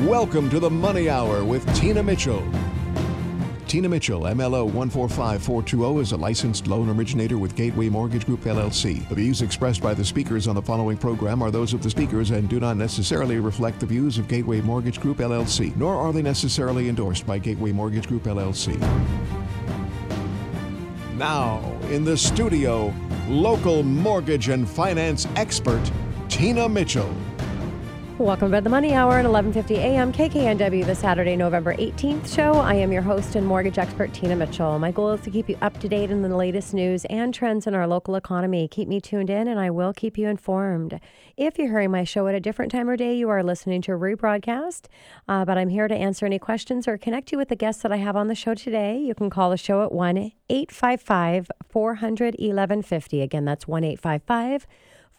Welcome to the Money Hour with Tina Mitchell. Tina Mitchell, MLO 145420, is a licensed loan originator with Gateway Mortgage Group LLC. The views expressed by the speakers on the following program are those of the speakers and do not necessarily reflect the views of Gateway Mortgage Group LLC, nor are they necessarily endorsed by Gateway Mortgage Group LLC. Now, in the studio, local mortgage and finance expert, Tina Mitchell. Welcome to the Money Hour at 11:50 a.m. KKNW, the Saturday, November 18th show. I am your host and mortgage expert Tina Mitchell. My goal is to keep you up to date in the latest news and trends in our local economy. Keep me tuned in, and I will keep you informed. If you're hearing my show at a different time or day, you are listening to a rebroadcast. Uh, but I'm here to answer any questions or connect you with the guests that I have on the show today. You can call the show at one 855 400 1150. Again, that's one 855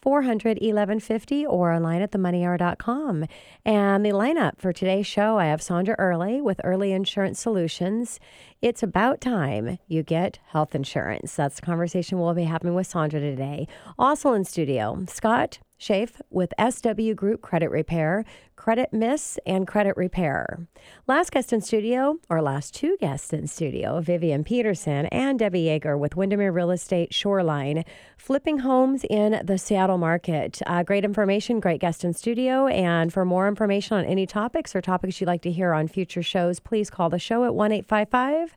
400 1150 or online at themoneyhour.com. And the lineup for today's show I have Sondra Earley with Earley Insurance Solutions. It's about time you get health insurance. That's the conversation we'll be having with Sondra today. Also in studio, Scott Schaaf with SW Group Credit Repair, Credit Miss, and Credit Repair. Last guest in studio, or last two guests in studio, Vivian Peterson and Debbie Jaeger with Windermere Real Estate Shoreline, flipping homes in the Seattle market. Uh, great information, great guest in studio. And for more information on any topics or topics you'd like to hear on future shows, please call the show at 1 855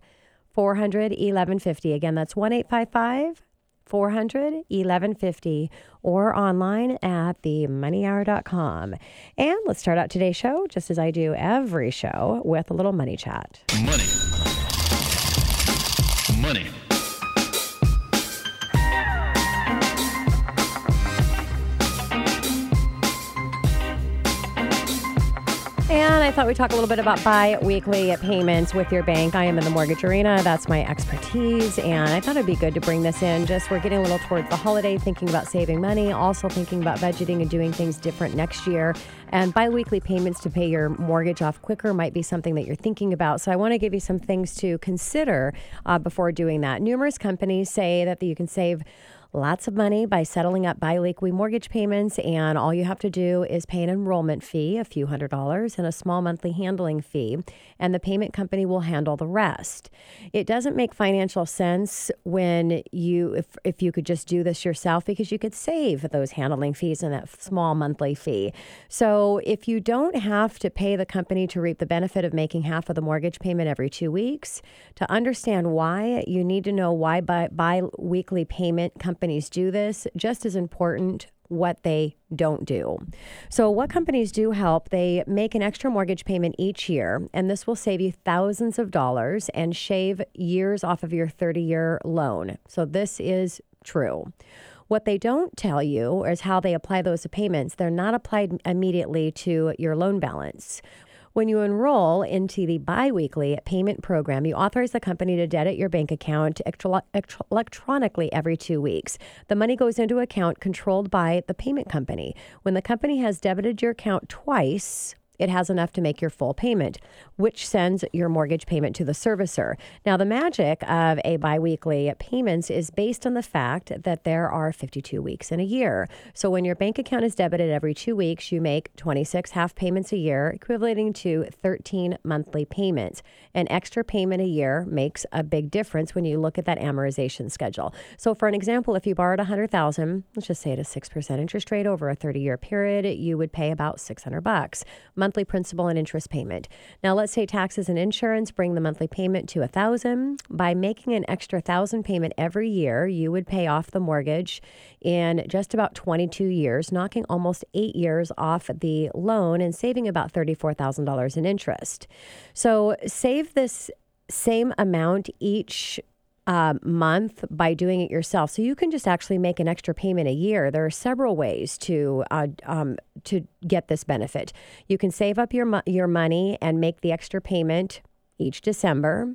400 1150. Again, that's 1 855 400 1150 or online at themoneyhour.com. And let's start out today's show, just as I do every show, with a little money chat. Money. I thought we'd talk a little bit about bi weekly payments with your bank. I am in the mortgage arena, that's my expertise. And I thought it'd be good to bring this in. Just we're getting a little towards the holiday, thinking about saving money, also thinking about budgeting and doing things different next year. And bi weekly payments to pay your mortgage off quicker might be something that you're thinking about. So I want to give you some things to consider uh, before doing that. Numerous companies say that you can save lots of money by settling up bi-weekly mortgage payments and all you have to do is pay an enrollment fee a few hundred dollars and a small monthly handling fee and the payment company will handle the rest. It doesn't make financial sense when you if, if you could just do this yourself because you could save those handling fees and that small monthly fee. So if you don't have to pay the company to reap the benefit of making half of the mortgage payment every two weeks to understand why you need to know why bi- bi-weekly payment companies companies do this, just as important what they don't do. So, what companies do help, they make an extra mortgage payment each year, and this will save you thousands of dollars and shave years off of your 30 year loan. So, this is true. What they don't tell you is how they apply those payments. They're not applied immediately to your loan balance. When you enroll into the biweekly payment program, you authorize the company to debit your bank account electronically every two weeks. The money goes into account controlled by the payment company. When the company has debited your account twice, it has enough to make your full payment, which sends your mortgage payment to the servicer. Now, the magic of a biweekly payments is based on the fact that there are 52 weeks in a year. So when your bank account is debited every two weeks, you make 26 half payments a year, equating to 13 monthly payments. An extra payment a year makes a big difference when you look at that amortization schedule. So, for an example, if you borrowed 100,000, let's just say at a 6% interest rate over a 30-year period, you would pay about 600 bucks monthly principal and interest payment. Now, let's say taxes and insurance bring the monthly payment to a thousand. By making an extra thousand payment every year, you would pay off the mortgage in just about 22 years, knocking almost eight years off the loan and saving about $34,000 in interest. So, save this same amount each uh, month by doing it yourself. So you can just actually make an extra payment a year. There are several ways to uh, um, to get this benefit. You can save up your mo- your money and make the extra payment each December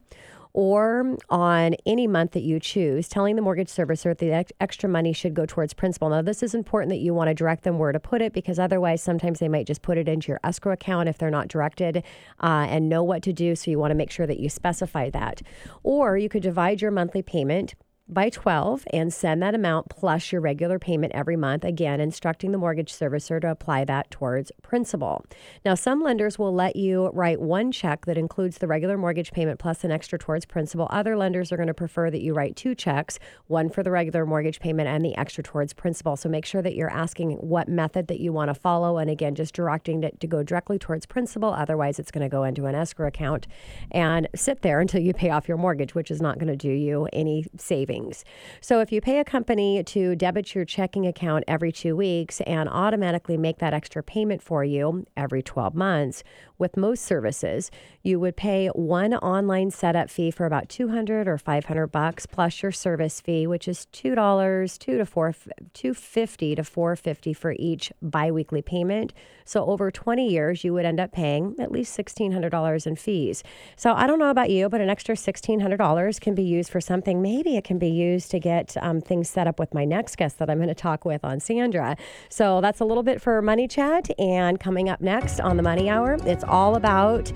or on any month that you choose, telling the mortgage servicer that the ex- extra money should go towards principal. Now, this is important that you want to direct them where to put it because otherwise, sometimes they might just put it into your escrow account if they're not directed uh, and know what to do. So, you want to make sure that you specify that. Or you could divide your monthly payment by 12 and send that amount plus your regular payment every month, again, instructing the mortgage servicer to apply that towards principal. Now, some lenders will let you write one check that includes the regular mortgage payment plus an extra towards principal. Other lenders are going to prefer that you write two checks, one for the regular mortgage payment and the extra towards principal. So make sure that you're asking what method that you want to follow. And again, just directing it to go directly towards principal. Otherwise, it's going to go into an escrow account and sit there until you pay off your mortgage, which is not going to do you any savings savings. So if you pay a company to debit your checking account every two weeks and automatically make that extra payment for you every 12 months, with most services, you would pay one online setup fee for about 200 or 500 bucks plus your service fee, which is $2, 2 to 4 250 to 450 for each biweekly payment. So over 20 years, you would end up paying at least $1,600 in fees. So I don't know about you, but an extra $1,600 can be used for something. Maybe it can be used to get um, things set up with my next guest that I'm going to talk with on Sondra. So that's a little bit for Money Chat. And coming up next on the Money Hour, it's all about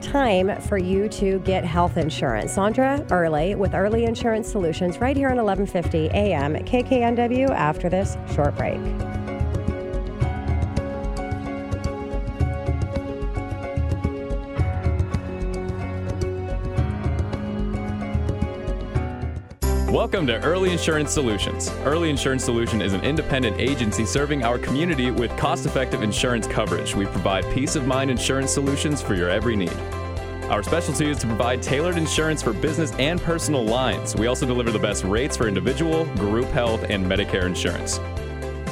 time for you to get health insurance. Sondra Earley with Earley Insurance Solutions right here on 1150 AM KKNW after this short break. Welcome to Earley Insurance Solutions. Earley Insurance Solution is an independent agency serving our community with cost-effective insurance coverage. We provide peace of mind insurance solutions for your every need. Our specialty is to provide tailored insurance for business and personal lines. We also deliver the best rates for individual, group health, and Medicare insurance.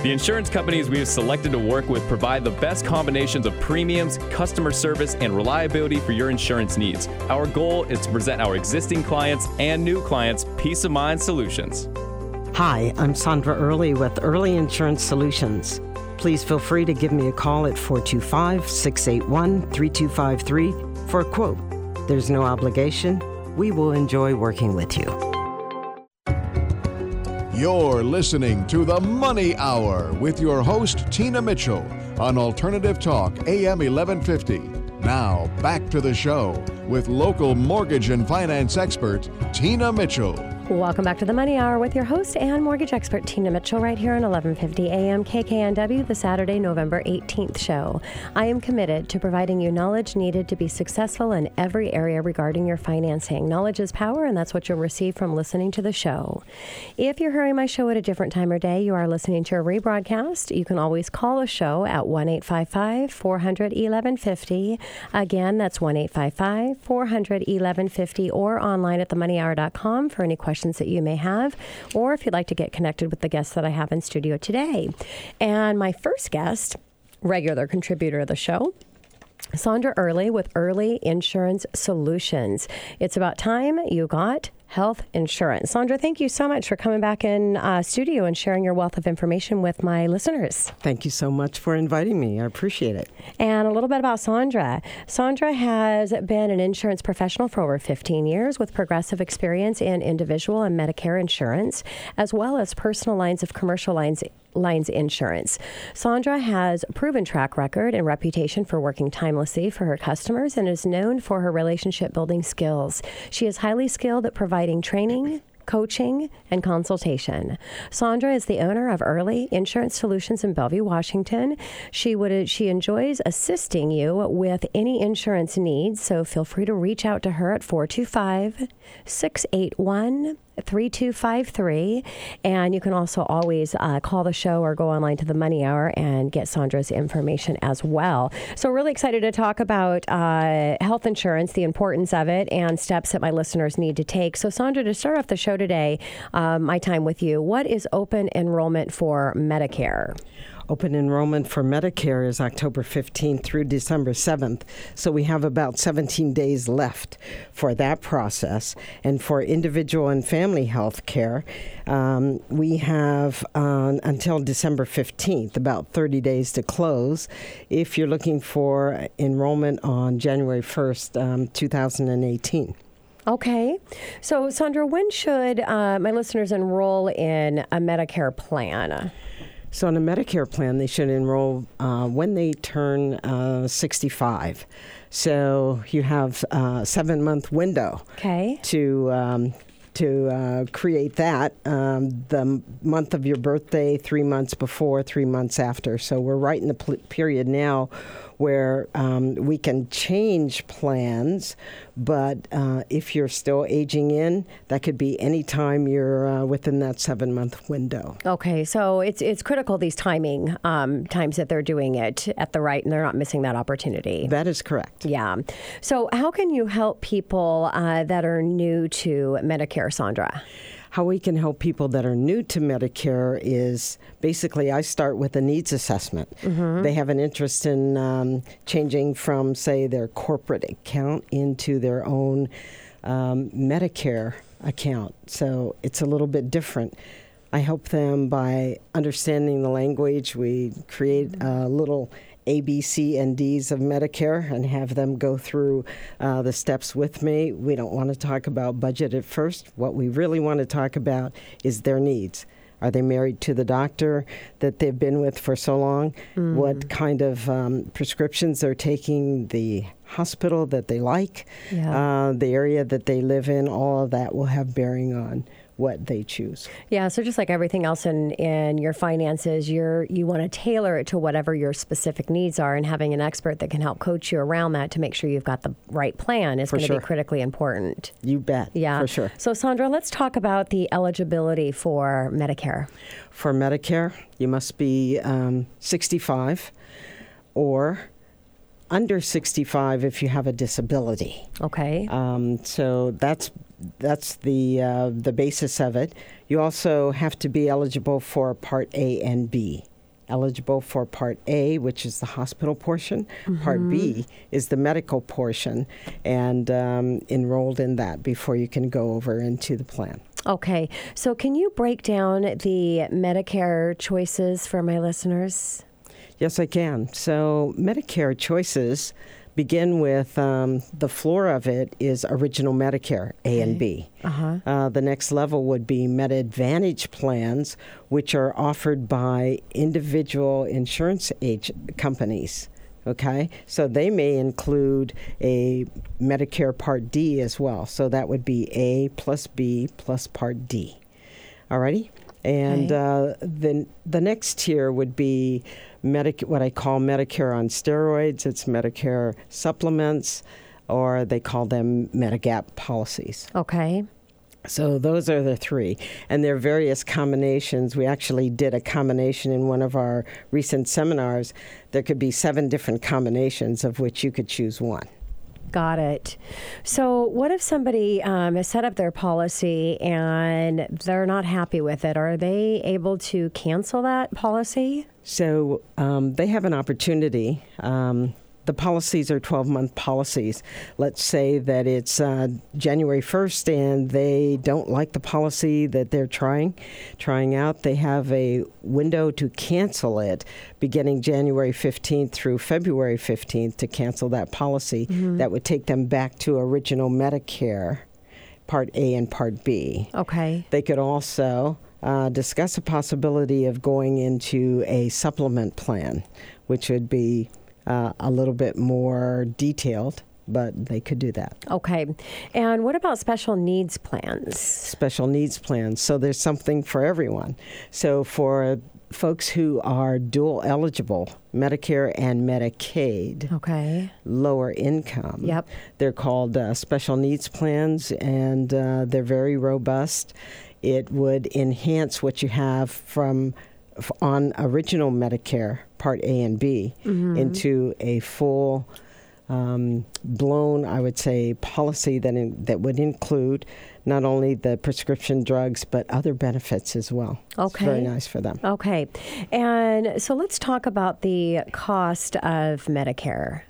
The insurance companies we have selected to work with provide the best combinations of premiums, customer service, and reliability for your insurance needs. Our goal is to present our existing clients and new clients peace of mind solutions. Hi, I'm Sondra Earley with Earley Insurance Solutions. Please feel free to give me a call at 425 681 3253 for a quote. There's no obligation. We will enjoy working with you. You're listening to The Money Hour with your host, Tina Mitchell, on Alternative Talk, AM 1150. Now, back to the show with local mortgage and finance expert, Tina Mitchell. Welcome back to the Money Hour with your host and mortgage expert Tina Mitchell right here on 1150 AM KKNW, the Saturday, November 18th show. I am committed to providing you knowledge needed to be successful in every area regarding your financing. Knowledge is power, and that's what you'll receive from listening to the show. If you're hearing my show at a different time or day, you are listening to a rebroadcast. You can always call a show at 1 855 400 1150. Again, that's 1 855 400 1150 or online at themoneyhour.com for any questions questions that you may have, or if you'd like to get connected with the guests that I have in studio today. And my first guest, regular contributor of the show, Sondra Earley with Earley Insurance Solutions. It's about time you got health insurance. Sondra, thank you so much for coming back in uh, studio and sharing your wealth of information with my listeners. Thank you so much for inviting me. I appreciate it. And a little bit about Sondra. Sondra has been an insurance professional for over 15 years with progressive experience in individual and Medicare insurance, as well as personal lines of commercial lines Lines Insurance. Sondra has a proven track record and reputation for working timelessly for her customers and is known for her relationship building skills. She is highly skilled at providing training, coaching, and consultation. Sondra is the owner of Earley Insurance Solutions in Bellevue, Washington. She would she enjoys assisting you with any insurance needs, so feel free to reach out to her at 425 681 3253. And you can also always uh, call the show or go online to the Money Hour and get Sondra's information as well. So, really excited to talk about uh, health insurance, the importance of it, and steps that my listeners need to take. So, Sondra, to start off the show today, uh, my time with you, what is open enrollment for Medicare? Open enrollment for Medicare is October 15th through December 7th. So we have about 17 days left for that process. And for individual and family health care, um, we have uh, until December 15th, about 30 days to close. If you're looking for enrollment on January 1st, um, 2018. Okay. So, Sondra, when should uh, my listeners enroll in a Medicare plan? So, in a Medicare plan, they should enroll uh, when they turn uh, 65. So, you have a seven month window okay. to um, to uh, create that um, the m- month of your birthday, three months before, three months after. So we're right in the pl- period now where um, we can change plans, but uh, if you're still aging in, that could be any time you're uh, within that seven month window. Okay, so it's it's critical these timing um, times that they're doing it at the right, and they're not missing that opportunity. That is correct. Yeah. So, how can you help people uh, that are new to Medicare, Sondra? How we can help people that are new to Medicare is basically I start with a needs assessment. They have an interest in um, changing from, say, their corporate account into their own um, Medicare account. So it's a little bit different. I help them by understanding the language. We create a little A, B, C, and D's of Medicare and have them go through uh, the steps with me. We don't want to talk about budget at first. What we really want to talk about is their needs. Are they married to the doctor that they've been with for so long? What kind of um, prescriptions they're taking, the hospital that they like, Yeah. uh, the area that they live in, all of that will have bearing on what they choose. Yeah, so just like everything else in, in your finances, you're you want to tailor it to whatever your specific needs are, and having an expert that can help coach you around that to make sure you've got the right plan is going to sure. be critically important. You bet. Yeah, For sure. So Sondra, let's talk about the eligibility for Medicare. For Medicare, you must be um, 65 or under 65 if you have a disability. Okay. Um, so that's that's the uh, the basis of it. You also have to be eligible for Part A and B. Eligible for Part A, which is the hospital portion. Part B is the medical portion, and um, enrolled in that before you can go over into the plan. Okay. So can you break down the Medicare choices for my listeners? Yes, I can. So Medicare choices begin with um, the floor of it is original Medicare A and B. Uh-huh. Uh, the next level would be Med Advantage plans, which are offered by individual insurance age- companies. Okay, so they may include a Medicare Part D as well. So that would be A plus B plus Part D. Alrighty, and Okay. uh, then the next tier would be Medic- what I call Medicare on steroids. It's Medicare supplements, or they call them Medigap policies. Okay. So those are the three, and there are various combinations. We actually did a combination in one of our recent seminars. There could be seven different combinations of which you could choose one. Got it. So, what if somebody um, has set up their policy and they're not happy with it? Are they able to cancel that policy? So um, they have an opportunity. Um, the policies are 12 month policies. Let's say that it's uh, January 1st and they don't like the policy that they're trying, trying out. They have a window to cancel it beginning January 15th through February 15th to cancel that policy. That would take them back to original Medicare, Part A and Part B. Okay. They could also uh, discuss a possibility of going into a supplement plan, which would be uh, a little bit more detailed, but they could do that. Okay. And what about special needs plans? Special needs plans. So there's something for everyone. So for folks who are dual eligible, Medicare and Medicaid, Okay. lower income. Yep. They're called uh, special needs plans, and uh, they're very robust. It would enhance what you have from on original Medicare Part A and B into a full. Um, blown, I would say, policy that in, that would include not only the prescription drugs but other benefits as well. It's very nice for them. Okay. And so let's talk about the cost of Medicare.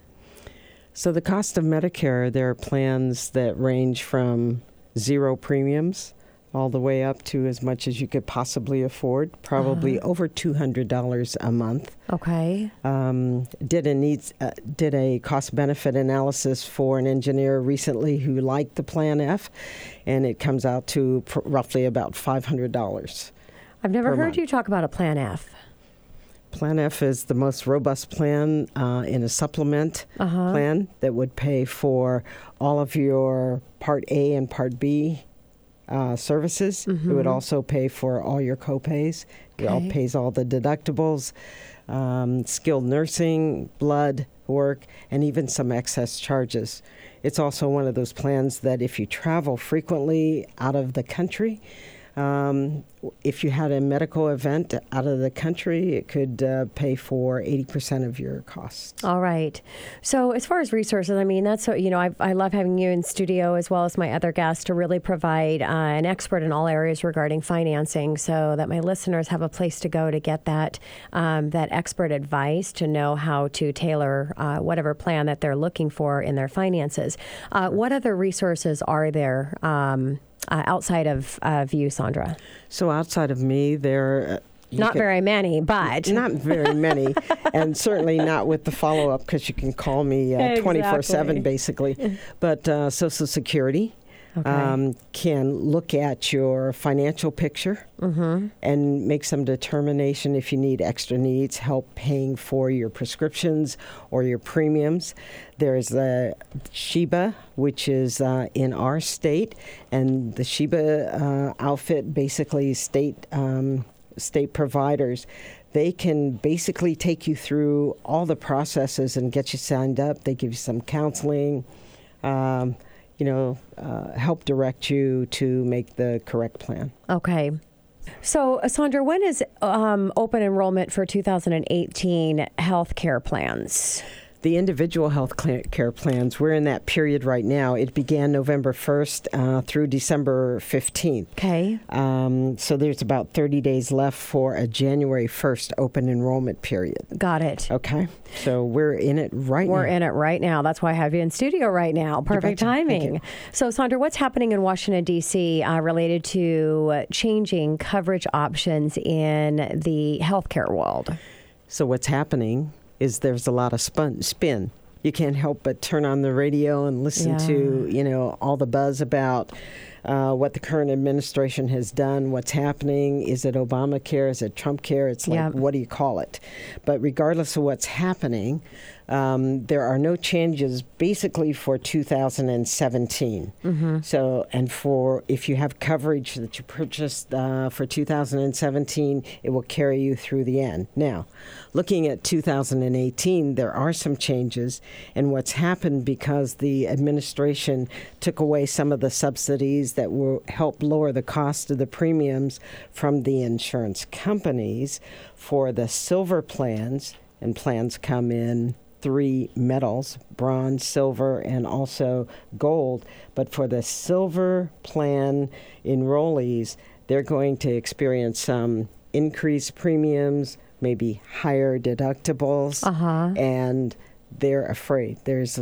So the cost of Medicare, there are plans that range from zero premiums all the way up to as much as you could possibly afford, probably over two hundred dollars a month. Okay. Um, did a needs uh, did a cost benefit analysis for an engineer recently who liked the Plan F, and it comes out to pr- roughly about five hundred dollars. I've never heard month. you talk about a Plan F. Plan F is the most robust plan uh, in a supplement Uh-huh. plan that would pay for all of your Part A and Part B uh, services. It would also pay for all your copays. It all pays all the deductibles, um, skilled nursing, blood work, and even some excess charges. It's also one of those plans that if you travel frequently out of the country, um, if you had a medical event out of the country, it could uh, pay for 80% of your costs. All right. So, as far as resources, I mean, that's what, you know, I, I love having you in studio as well as my other guests to really provide uh, an expert in all areas regarding financing so that my listeners have a place to go to get that, um, that expert advice to know how to tailor uh, whatever plan that they're looking for in their finances. Uh, what other resources are there um, uh, outside of, of you, Sondra? So outside of me, there. Uh, Not can- very many, but. Not very many, and certainly not with the follow up because you can call me uh, 24 Exactly. 7 basically. But uh, Social Security Okay. um, can look at your financial picture Mm-hmm. and make some determination if you need extra needs, help paying for your prescriptions or your premiums. There's the SHIBA, which is uh, in our state, and the SHIBA uh, outfit basically state um, state providers. They can basically take you through all the processes and get you signed up. They give you some counseling. Um, you know, uh, help direct you to make the correct plan. Okay. So, Sondra, when is um, open enrollment for 2018 health care plans? The individual health care plans, we're in that period right now. It began November 1st uh, through December 15th. Okay. Um, so there's about 30 days left for a January 1st open enrollment period. Got it. Okay, so we're in it right We're now. in it right now. That's why I have you in studio right now. Perfect timing. So, Sondra, what's happening in Washington, D.C. Uh, related to uh, changing coverage options in the healthcare world? So what's happening is there's a lot of spun, spin. You can't help but turn on the radio and listen to you know all the buzz about uh, what the current administration has done, what's happening. Is it Obamacare? Is it Trump care? It's like Yeah. what do you call it? But regardless of what's happening, um, there are no changes basically for 2017. So, and for if you have coverage that you purchased uh, for 2017, it will carry you through the end. Now, looking at 2018, there are some changes, and what's happened because the administration took away some of the subsidies that will help lower the cost of the premiums from the insurance companies for the silver plans, and plans come in three metals bronze, silver, and also gold. But for the silver plan enrollees, they're going to experience some increased premiums, maybe higher deductibles, Uh-huh. and they're afraid. There's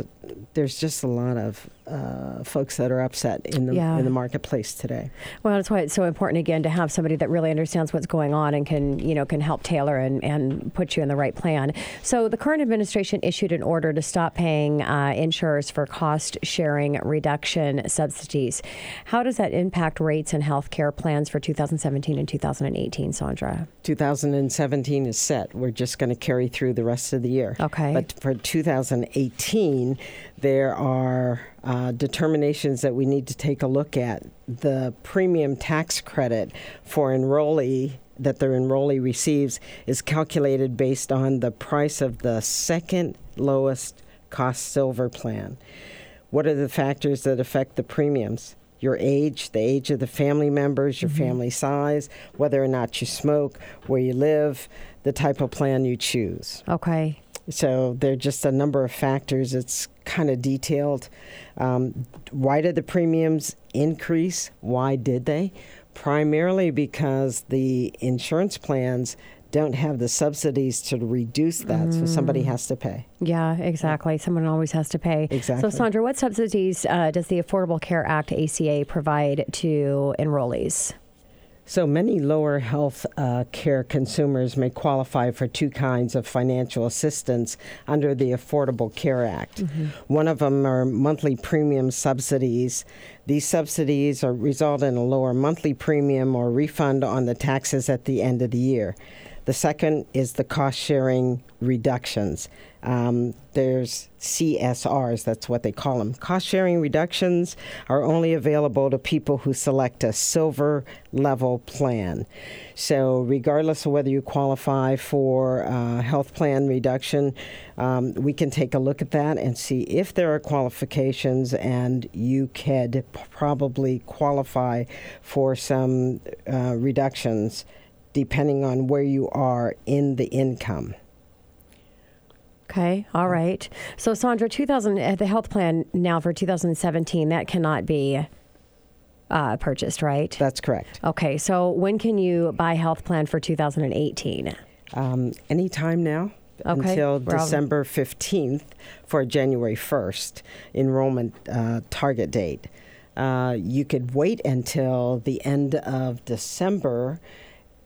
there's just a lot of uh, folks that are upset in the Yeah. in the marketplace today. Well, that's why it's so important again to have somebody that really understands what's going on and can, you know, can help tailor and, and put you in the right plan. So the current administration issued an order to stop paying uh, insurers for cost sharing reduction subsidies. How does that impact rates and health care plans for 2017 and 2018, Sondra? 2017 is set. We're just going to carry through the rest of the year. Okay. But for 2018, there are uh, determinations that we need to take a look at. The premium tax credit for enrollee that the enrollee receives is calculated based on the price of the second lowest cost silver plan. What are the factors that affect the premiums? Your age, the age of the family members, your family size, whether or not you smoke, where you live, the type of plan you choose. Okay. So there are just a number of factors. It's kind of detailed. Um, why did the premiums increase? Why did they? Primarily because the insurance plans don't have the subsidies to reduce that, so somebody has to pay. Yeah, exactly. Someone always has to pay. Exactly. So, Sondra, what subsidies uh, does the Affordable Care Act ACA provide to enrollees? So many lower health uh, care consumers may qualify for two kinds of financial assistance under the Affordable Care Act. One of them are monthly premium subsidies. These subsidies are, result in a lower monthly premium or refund on the taxes at the end of the year. The second is the cost sharing reductions. Um, there's CSRs, that's what they call them. Cost sharing reductions are only available to people who select a silver level plan. So, regardless of whether you qualify for a health plan reduction, um, we can take a look at that and see if there are qualifications, and you could probably qualify for some uh, reductions depending on where you are in the income. Okay, all right. So, Sondra, 2000, uh, the health plan now for 2017, that cannot be uh, purchased, right? That's correct. Okay, so when can you buy health plan for 2018? Um, anytime now. Okay. Until We're December 15th for January 1st enrollment uh, target date. Uh, you could wait until the end of December,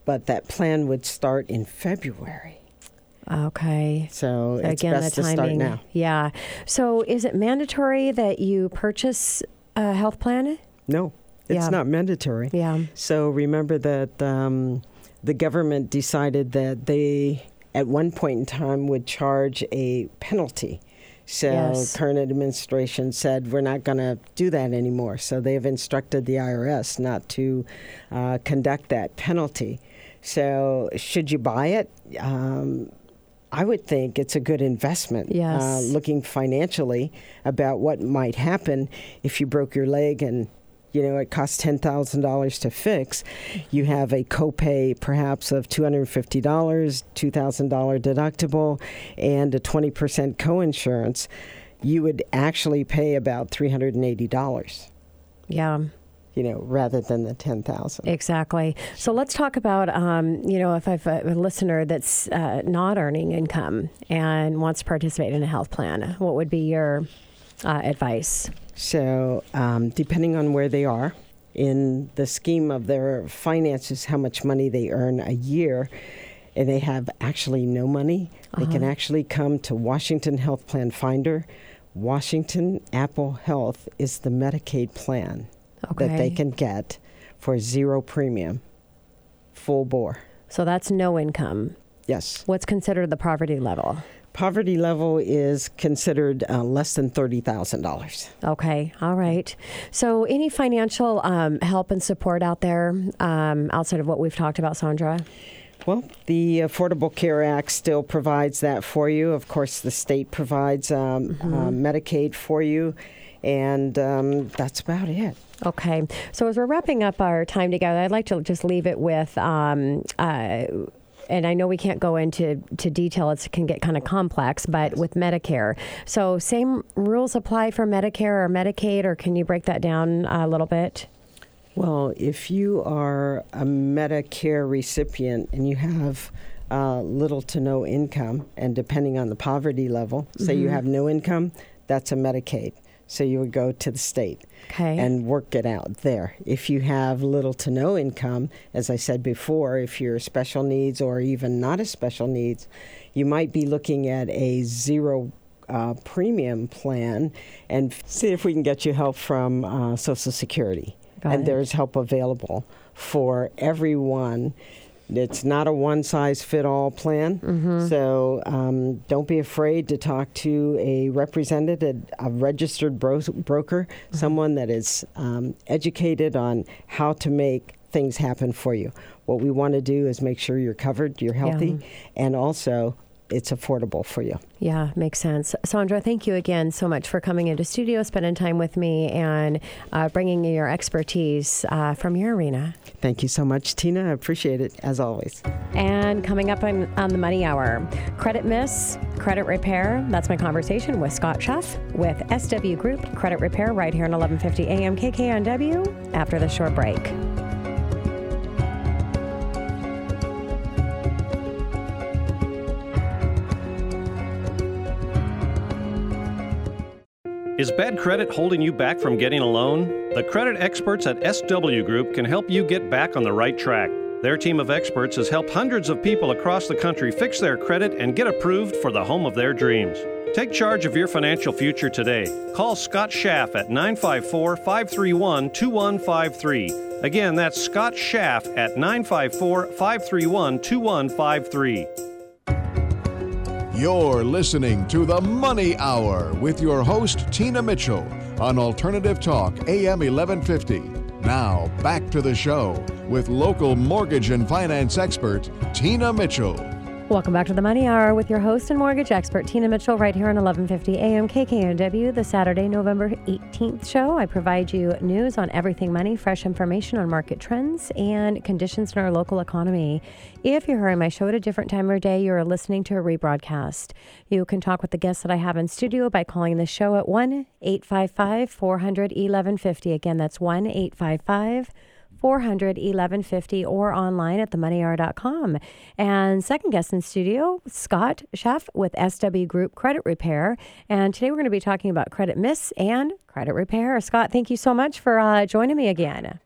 but that plan would start in February. Okay. So it's Again, best the to start timing. now. Yeah. So, is it mandatory that you purchase a health plan? No, it's Yeah. not mandatory. Yeah. So remember that um, the government decided that they, at one point in time, would charge a penalty. So Yes. current administration said we're not going to do that anymore. So they have instructed the IRS not to uh, conduct that penalty. So should you buy it? Um, I would think it's a good investment. Yes. Uh, looking financially about what might happen if you broke your leg and you know it costs ten thousand dollars to fix. You have a copay perhaps of two hundred and fifty dollars, two thousand dollar deductible, and a twenty percent coinsurance. You would actually pay about three hundred and eighty dollars. Yeah. You know, rather than the ten thousand. Exactly. So let's talk about, um, you know, if I've a, a listener that's uh, not earning income and wants to participate in a health plan, what would be your uh, advice? So, um, depending on where they are in the scheme of their finances, how much money they earn a year, and they have actually no money, they can Uh-huh. actually come to Washington Health Plan Finder. Washington Apple Health is the Medicaid plan that they can get for zero premium, full bore. So that's no income. Yes. What's considered the poverty level? Poverty level is considered uh, less than $30,000. Okay, all right. So, any financial um, help and support out there um, outside of what we've talked about, Sondra? Well, the Affordable Care Act still provides that for you. Of course, the state provides um, uh, Medicaid for you, and um, that's about it. Okay. So as we're wrapping up our time together, I'd like to just leave it with, um, uh, and I know we can't go into to detail; it can get kind of complex. But with Medicare, so same rules apply for Medicare or Medicaid, or can you break that down a little bit? Well, if you are a Medicare recipient and you have uh, little to no income, and depending on the poverty level, say you have no income, that's a Medicaid. So you would go to the state Okay. and work it out there. If you have little to no income, as I said before, if you're special needs or even not a special needs, you might be looking at a zero uh, premium plan and f- see if we can get you help from uh, Social Security. Got and it. there's help available for everyone. It's not a one size fit all plan. Mm-hmm. So um, don't be afraid to talk to a representative, a registered bro- broker, Mm-hmm. someone that is um, educated on how to make things happen for you. What we want to do is make sure you're covered, you're healthy, and also it's affordable for you. Yeah, makes sense. Sondra, thank you again so much for coming into studio, spending time with me, and uh, bringing your expertise uh, from your arena. Thank you so much, Tina. I appreciate it as always. And coming up on, on the Money Hour, credit miss, credit repair. That's my conversation with Scott Schaaf with SW Group Credit Repair right here on 1150 AM KKNW after the short break. Is bad credit holding you back from getting a loan? The credit experts at SW Group can help you get back on the right track. Their team of experts has helped hundreds of people across the country fix their credit and get approved for the home of their dreams. Take charge of your financial future today. Call Scott Schaaf at 954 531 2153. Again, that's Scott Schaaf at 954 531 2153. You're listening to the Money Hour with your host, Tina Mitchell, on Alternative Talk, AM 1150. Now, back to the show with local mortgage and finance expert, Tina Mitchell. Welcome back to the Money Hour with your host and mortgage expert, Tina Mitchell, right here on 1150 AM KKNW, the Saturday, November 18th show. I provide you news on everything money, fresh information on market trends and conditions in our local economy. If you're hearing my show at a different time of day, you're listening to a rebroadcast. You can talk with the guests that I have in studio by calling the show at 1 855 400 1150. Again, that's 1 855 400 1150 or online at themoneyhour.com. And second guest in studio, Scott Schaaf with SW Group Credit Repair. And today we're going to be talking about credit miss and credit repair. Scott, thank you so much for uh, joining me again.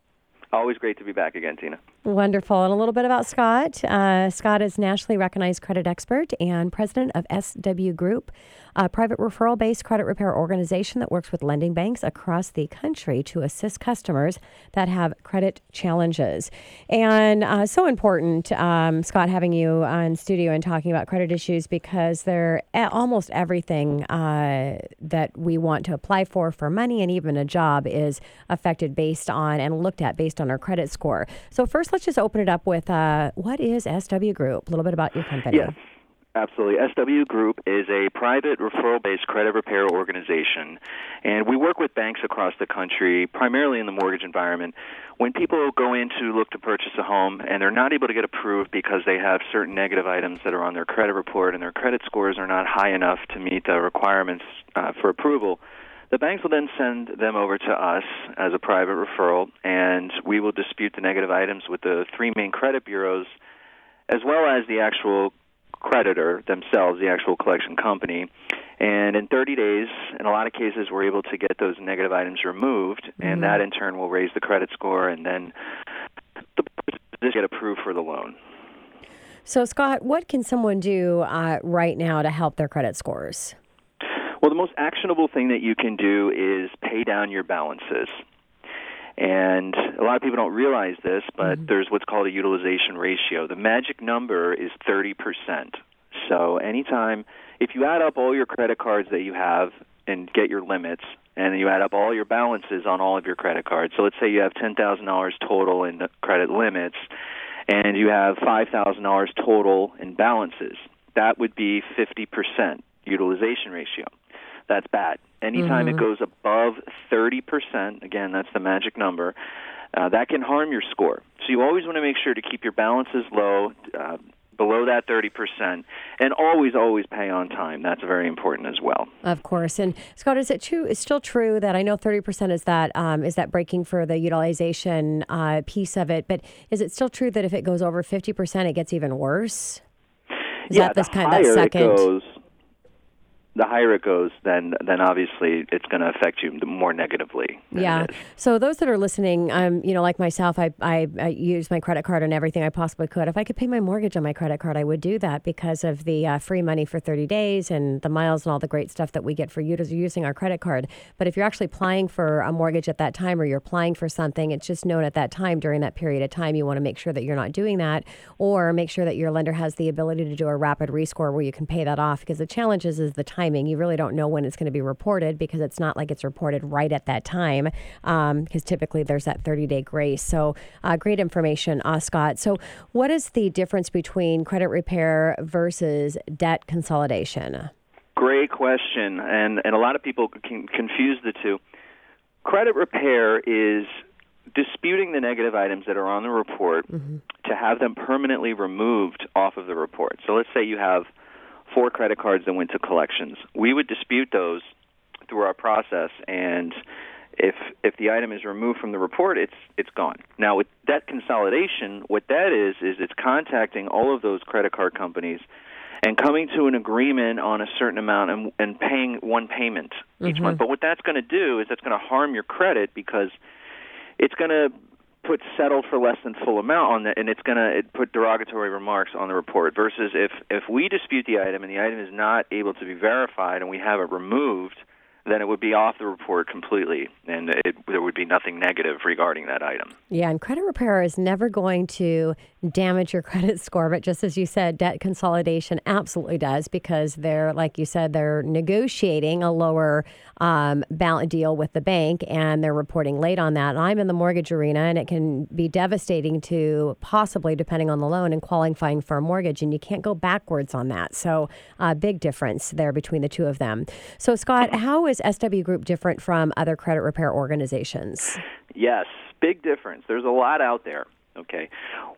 Always great to be back again, Tina. Wonderful. And a little bit about Scott. Uh, Scott is nationally recognized credit expert and president of SW Group, a private referral based credit repair organization that works with lending banks across the country to assist customers that have credit challenges. And uh, so important, um, Scott, having you on studio and talking about credit issues because they're almost everything uh, that we want to apply for for money and even a job is affected based on and looked at based on our credit score. So, first, let's just open it up with uh, what is SW Group? A little bit about your company. Yes. Absolutely. SW Group is a private referral based credit repair organization, and we work with banks across the country, primarily in the mortgage environment. When people go in to look to purchase a home and they're not able to get approved because they have certain negative items that are on their credit report and their credit scores are not high enough to meet the requirements uh, for approval, the banks will then send them over to us as a private referral, and we will dispute the negative items with the three main credit bureaus, as well as the actual creditor themselves, the actual collection company. And in 30 days, in a lot of cases, we're able to get those negative items removed, mm-hmm. and that in turn will raise the credit score, and then the person get approved for the loan. So, Scott, what can someone do uh, right now to help their credit scores? Well, the most actionable thing that you can do is pay down your balances. And a lot of people don't realize this, but mm-hmm. there's what's called a utilization ratio. The magic number is 30%. So anytime, if you add up all your credit cards that you have and get your limits, and you add up all your balances on all of your credit cards. So let's say you have $10,000 total in credit limits, and you have $5,000 total in balances. That would be 50% utilization ratio that's bad. Anytime mm-hmm. it goes above 30%, again, that's the magic number, uh, that can harm your score. So you always want to make sure to keep your balances low, uh, below that 30%, and always, always pay on time. That's very important as well. Of course. And Scott, is it true? It's still true that I know 30% is that um, is that breaking for the utilization uh, piece of it, but is it still true that if it goes over 50%, it gets even worse? Is yeah, that this kind that second? It goes, the higher it goes, then then obviously it's going to affect you more negatively. Yeah. So those that are listening, um, you know, like myself, I, I, I use my credit card and everything I possibly could. If I could pay my mortgage on my credit card, I would do that because of the uh, free money for 30 days and the miles and all the great stuff that we get for using our credit card. But if you're actually applying for a mortgage at that time or you're applying for something, it's just known at that time during that period of time. You want to make sure that you're not doing that, or make sure that your lender has the ability to do a rapid rescore where you can pay that off. Because the challenge is, is the time timing. You really don't know when it's going to be reported because it's not like it's reported right at that time, because um, typically there's that 30 day grace. So, uh, great information, uh, Scott. So, what is the difference between credit repair versus debt consolidation? Great question, and and a lot of people can confuse the two. Credit repair is disputing the negative items that are on the report mm-hmm. to have them permanently removed off of the report. So let's say you have four credit cards that went to collections. We would dispute those through our process and if if the item is removed from the report, it's it's gone. Now with debt consolidation, what that is is it's contacting all of those credit card companies and coming to an agreement on a certain amount and, and paying one payment each mm-hmm. month. But what that's going to do is that's going to harm your credit because it's going to put settled for less than full amount on that, and it's going to put derogatory remarks on the report. Versus if if we dispute the item and the item is not able to be verified and we have it removed, then it would be off the report completely, and it, there would be nothing negative regarding that item. Yeah, and credit repair is never going to damage your credit score, but just as you said, debt consolidation absolutely does because they're, like you said, they're negotiating a lower um, balance deal with the bank and they're reporting late on that. And I'm in the mortgage arena, and it can be devastating to possibly, depending on the loan and qualifying for a mortgage, and you can't go backwards on that. So, uh, big difference there between the two of them. So, Scott, how is SW Group different from other credit repair organizations? Yes, big difference. There's a lot out there. Okay.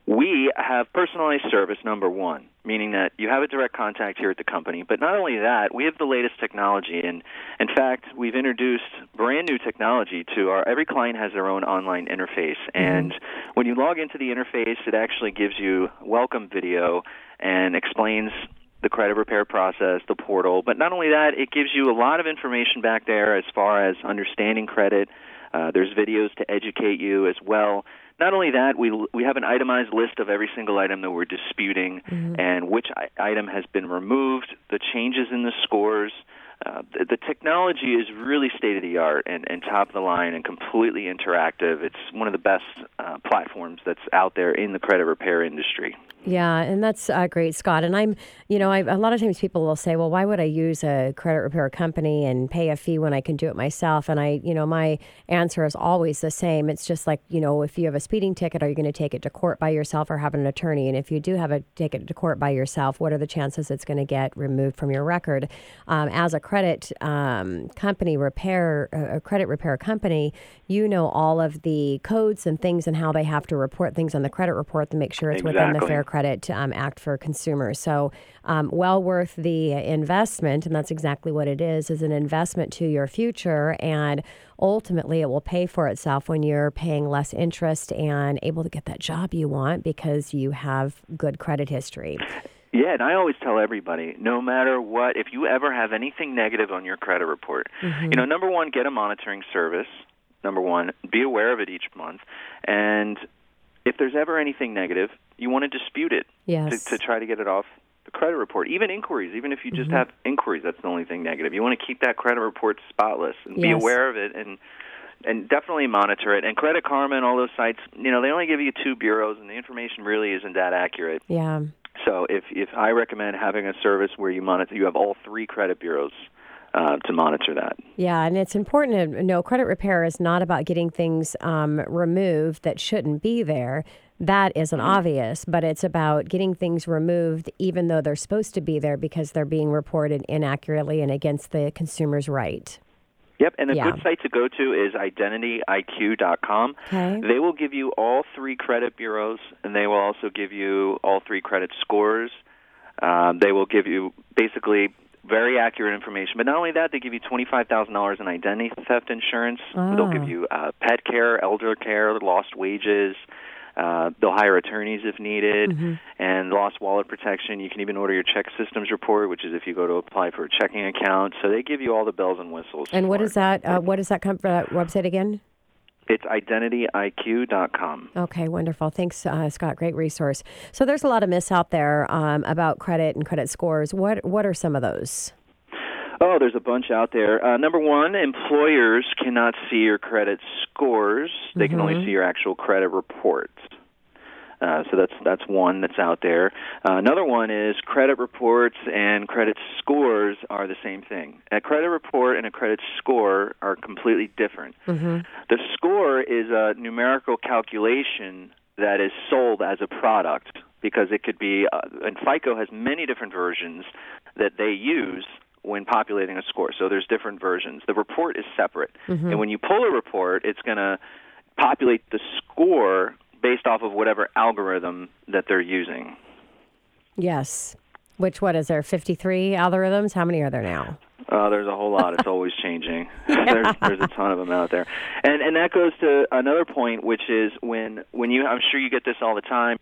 We have personalized service, number one, meaning that you have a direct contact here at the company. But not only that, we have the latest technology. And in fact, we've introduced brand new technology to our every client has their own online interface. Mm-hmm. And when you log into the interface, it actually gives you welcome video and explains the credit repair process, the portal. But not only that, it gives you a lot of information back there as far as understanding credit. Uh, there's videos to educate you as well. Not only that, we we have an itemized list of every single item that we're disputing and which I- item has been removed, the changes in the scores. Uh, the, the technology is really state of the art and, and top of the line and completely interactive. It's one of the best uh, platforms that's out there in the credit repair industry. Yeah, and that's uh, great, Scott. And I'm, you know, I, a lot of times people will say, well, why would I use a credit repair company and pay a fee when I can do it myself? And I, you know, my answer is always the same. It's just like, you know, if you have a speeding ticket, are you going to take it to court by yourself or have an attorney? And if you do have a take it to court by yourself, what are the chances it's going to get removed from your record? Um, as a credit um, company repair, a credit repair company, you know all of the codes and things and how they have to report things on the credit report to make sure it's within the Exactly. Fair Credit um, Act for consumers. So, um, well worth the investment, and that's exactly what it is: is an investment to your future, and ultimately, it will pay for itself when you're paying less interest and able to get that job you want because you have good credit history. Yeah, and I always tell everybody, no matter what, if you ever have anything negative on your credit report, you know, number one, get a monitoring service. Number one, be aware of it each month, and if there's ever anything negative, you want to dispute it Yes. to, to try to get it off the credit report. Even inquiries, even if you Mm-hmm. just have inquiries, that's the only thing negative. You want to keep that credit report spotless and be aware of it and and definitely monitor it. And Credit Karma and all those sites, you know, they only give you two bureaus, and the information really isn't that accurate. Yeah. So if if I recommend having a service where you monitor, you have all three credit bureaus uh, to monitor that. Yeah, and it's important to know credit repair is not about getting things um, removed that shouldn't be there. That isn't obvious, but it's about getting things removed even though they're supposed to be there because they're being reported inaccurately and against the consumer's right. Yep, and a Yeah. good site to go to is identityiq.com. Okay. They will give you all three credit bureaus, and they will also give you all three credit scores. Um, they will give you basically very accurate information. But not only that, they give you twenty-five thousand dollars in identity theft insurance. They'll Ah. give you uh, pet care, elder care, lost wages. Uh, they'll hire attorneys if needed, Mm-hmm. and lost wallet protection. You can even order your check systems report, which is if you go to apply for a checking account. So they give you all the bells and whistles. And what is that? Uh, what does that come from? That website again? It's identityiq.com. Okay, wonderful. Thanks, uh, Scott. Great resource. So there's a lot of myths out there um, about credit and credit scores. What What are some of those? Oh, there's a bunch out there. Uh, number one, employers cannot see your credit scores; they can only see your actual credit reports. Uh, so that's that's one that's out there. Uh, another one is credit reports and credit scores are the same thing. A credit report and a credit score are completely different. The score is a numerical calculation that is sold as a product because it could be, uh, and FICO has many different versions that they use when populating a score. So there's different versions. The report is separate. And when you pull a report, it's going to populate the score based off of whatever algorithm that they're using. Yes. Which what is there? Fifty three algorithms. How many are there now? Uh, there's a whole lot. It's always changing. there's, there's a ton of them out there, and and that goes to another point, which is when when you I'm sure you get this all the time.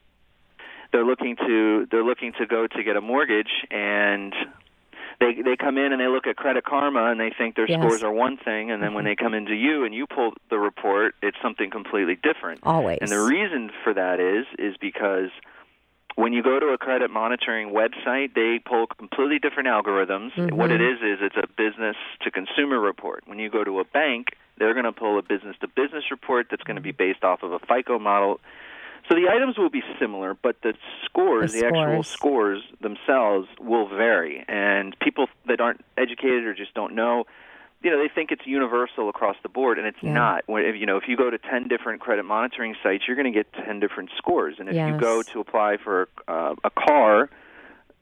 They're looking to they're looking to go to get a mortgage, and they they come in and they look at Credit Karma and they think their Yes. scores are one thing, and then when they come into you and you pull the report, it's something completely different. Always. And the reason for that is is because when you go to a credit monitoring website, they pull completely different algorithms. Mm-hmm. What it is is it's a business to consumer report. When you go to a bank, they're going to pull a business to business report that's going to be based off of a FICO model. So the items will be similar, but the scores, The the, actual scores. scores themselves will vary. And people that aren't educated or just don't know, you know, they think it's universal across the board, and it's Yeah. not. When, if, you know, if you go to 10 different credit monitoring sites, you're going to get 10 different scores. And if you go to apply for uh, a car,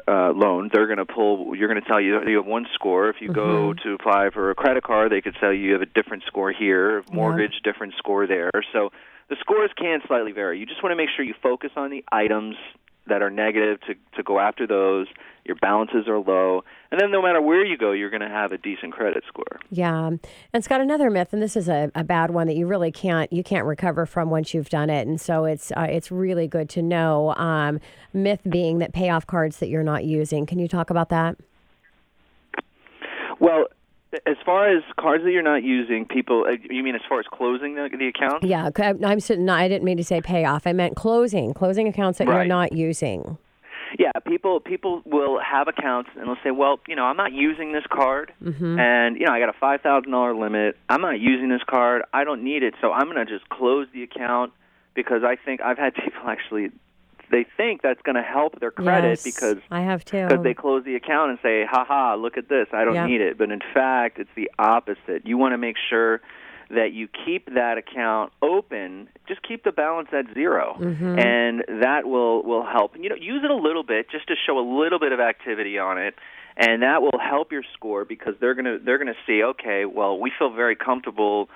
uh, loan, they're going to pull. You're going to tell you you have one score. If you go Mm-hmm. to apply for a credit card, they could tell you you have a different score here. Mortgage, different score there. So the scores can slightly vary. You just want to make sure you focus on the items that are negative to to go after those. Your balances are low, and then no matter where you go, you're going to have a decent credit score. Yeah, and it's got another myth, and this is a, a bad one that you really can't you can't recover from once you've done it, and so it's uh, it's really good to know. Um, myth being that payoff cards that you're not using. Can you talk about that? Well. As far as cards that you're not using, people, uh, you mean as far as closing the, the account? Yeah, I'm sitting. I didn't mean to say payoff. I meant closing, closing accounts that you're not using. Yeah, people people will have accounts and they'll say, "Well, you know, I'm not using this card, and you know, I got a five thousand dollar limit. I'm not using this card. I don't need it, so I'm going to just close the account because I think I've had people actually they think that's going to help their credit Yes, because I have too. because they close the account and say, "Ha ha, look at this. I don't Yeah. need it." But in fact, it's the opposite. You want to make sure that you keep that account open. Just keep the balance at 0 Mm-hmm. and that will will help. And you know, use it a little bit just to show a little bit of activity on it. And that will help your score because they're gonna they're gonna see okay well we feel very comfortable